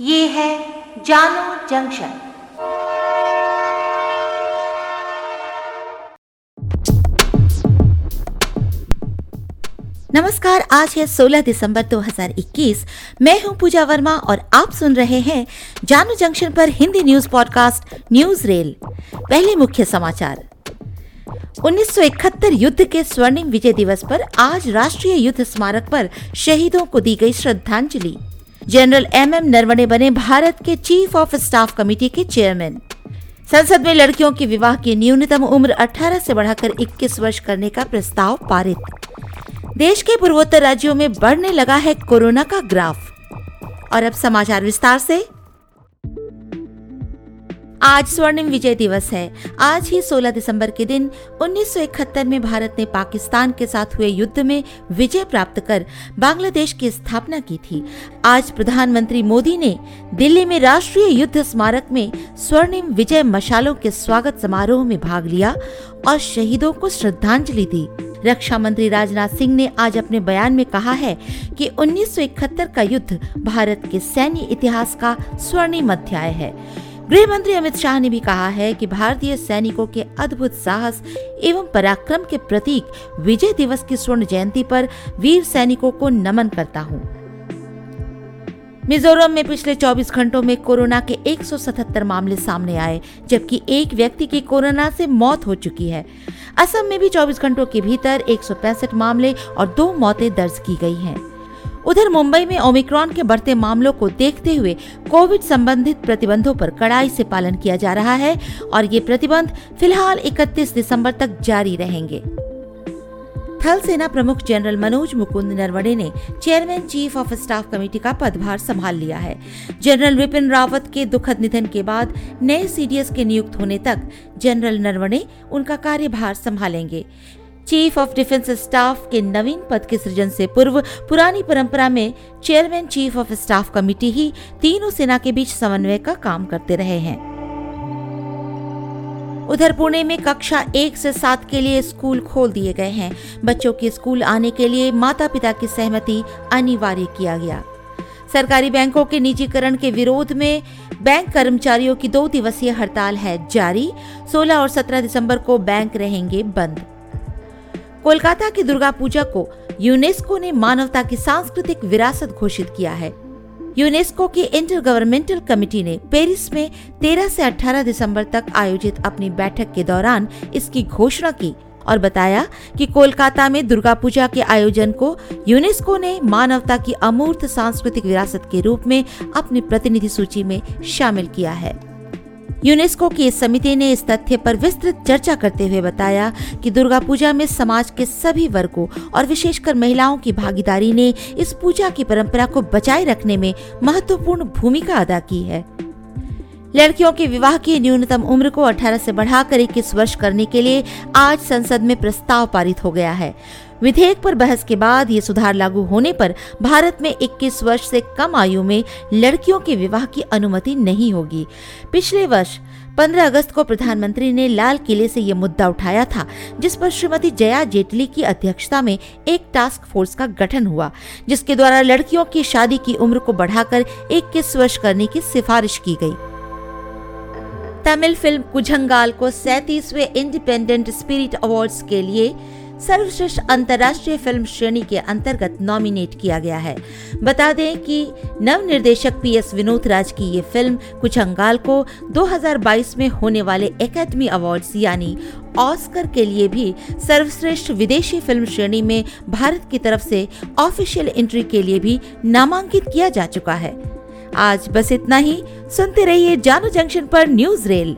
ये है जानो जंक्शन। नमस्कार, आज है 16 दिसंबर 2021 मैं हूँ पूजा वर्मा और आप सुन रहे हैं जानू जंक्शन पर Hindi news podcast news rail. पहले मुख्य समाचार। 1971 युद्ध के स्वर्णिम विजय दिवस पर आज राष्ट्रीय युद्ध स्मारक पर शहीदों को दी गई श्रद्धांजलि। जनरल एम एम नरवणे बने भारत के चीफ ऑफ़ स्टाफ कमेटी के चेयरमैन। संसद में लड़कियों के विवाह की न्यूनतम उम्र 18 से बढ़ाकर 21 वर्ष करने का प्रस्ताव पारित। देश के पूर्वोत्तर राज्यों में बढ़ने लगा है कोरोना का ग्राफ। और अब समाचार विस्तार से आज स्वर्णिम विजय दिवस है। आज ही 16 दिसंबर के दिन 1971 में भारत ने पाकिस्तान के साथ हुए युद्ध में विजय प्राप्त कर बांग्लादेश की स्थापना की थी। आज प्रधानमंत्री मोदी ने दिल्ली में राष्ट्रीय युद्ध स्मारक में स्वर्णिम विजय मशालों के स्वागत समारोह में भाग लिया और शहीदों को श्रद्धांजलि दी। रक्षा मंत्री राजनाथ सिंह ने आज अपने बयान में कहा है कि 1971 का युद्ध भारत के सैन्य इतिहास का स्वर्णिम अध्याय है। गृह मंत्री अमित शाह ने भी कहा है कि भारतीय सैनिकों के अद्भुत साहस एवं पराक्रम के प्रतीक विजय दिवस की स्वर्ण जयंती पर वीर सैनिकों को नमन करता हूँ मिजोरम में पिछले 24 घंटों में कोरोना के 177 मामले सामने आए, जबकि एक व्यक्ति की कोरोना से मौत हो चुकी है असम में भी 24 घंटों के भीतर एक सौ पैंसठ मामले और दो मौतें दर्ज की गई हैं। उधर मुंबई में ओमिक्रॉन के बढ़ते मामलों को देखते हुए कोविड संबंधित प्रतिबंधों पर कड़ाई से पालन किया जा रहा है और ये प्रतिबंध फ़िलहाल 31 दिसंबर तक जारी रहेंगे। थल सेना प्रमुख जनरल मनोज मुकुंद नरवणे ने chairman chief of staff committee का पदभार संभाल लिया है। जनरल विपिन रावत के दुखद निधन के बाद नए सीडीएस के नियुक्त होने तक जनरल नरवणे उनका कार्यभार संभालेंगे। चीफ ऑफ़ डिफेंस स्टाफ के नवीन पद के सृजन से पूर्व पुरानी परंपरा में chairman chief of staff committee ही तीनों सेना के बीच समन्वय का काम करते रहे हैं। उधर पुणे में कक्षा एक से सात के लिए स्कूल खोल दिए गए हैं। बच्चों के स्कूल आने के लिए माता पिता की सहमति अनिवार्य किया गया। सरकारी बैंकों के निजीकरण के विरोध में बैंक कर्मचारियों की दो दिवसीय हड़ताल है जारी। 16 और 17 दिसंबर को बैंक रहेंगे बंद। कोलकाता की दुर्गा पूजा को यूनेस्को ने मानवता की सांस्कृतिक विरासत घोषित किया है। यूनेस्को की इंटर गवर्नमेंटल कमेटी ने पेरिस में 13 से 18 दिसंबर तक आयोजित अपनी बैठक के दौरान इसकी घोषणा की और बताया कि कोलकाता में दुर्गा पूजा के आयोजन को यूनेस्को ने मानवता की अमूर्त सांस्कृतिक विरासत के रूप में अपनी प्रतिनिधि सूची में शामिल किया है। यूनेस्को की इस समिति ने इस तथ्य पर विस्तृत चर्चा करते हुए बताया कि दुर्गा पूजा में समाज के सभी वर्गों और विशेषकर महिलाओं की भागीदारी ने इस पूजा की परंपरा को बचाए रखने में महत्वपूर्ण भूमिका अदा की है। लड़कियों के विवाह की न्यूनतम उम्र को 18 से बढ़ाकर 21 वर्ष करने के लिए आज संसद में प्रस्ताव पारित हो गया है। विधेयक पर बहस के बाद ये सुधार लागू होने पर भारत में 21 वर्ष से कम आयु में लड़कियों के विवाह की अनुमति नहीं होगी। पिछले वर्ष 15 अगस्त को प्रधानमंत्री ने लाल किले से ये मुद्दा उठाया था, जिस पर श्रीमती जया जेटली की अध्यक्षता में एक टास्क फोर्स का गठन हुआ, जिसके द्वारा लड़कियों की शादी की उम्र को बढ़ाकर 21 वर्ष करने की सिफारिश की गई। तमिल फ़िल्म कुझंगाल को सैतीसवे इंडिपेंडेंट स्पिरिट अवार्ड्स के लिए सर्वश्रेष्ठ अंतर्राष्ट्रीय फ़िल्म श्रेणी के अंतर्गत नॉमिनेट किया गया है। बता दें कि नव निर्देशक पी एस विनोद राज की ये फ़िल्म कुछ अंगाल को 2022 में होने वाले एकेडमी अवार्ड्स यानी ऑस्कर के लिए भी सर्वश्रेष्ठ विदेशी फ़िल्म श्रेणी में भारत की तरफ़ से ऑफिशियल एंट्री के लिए भी नामांकित किया जा चुका है। आज बस इतना ही। सुनते रहिए जानू जंक्शन पर न्यूज़ रेल।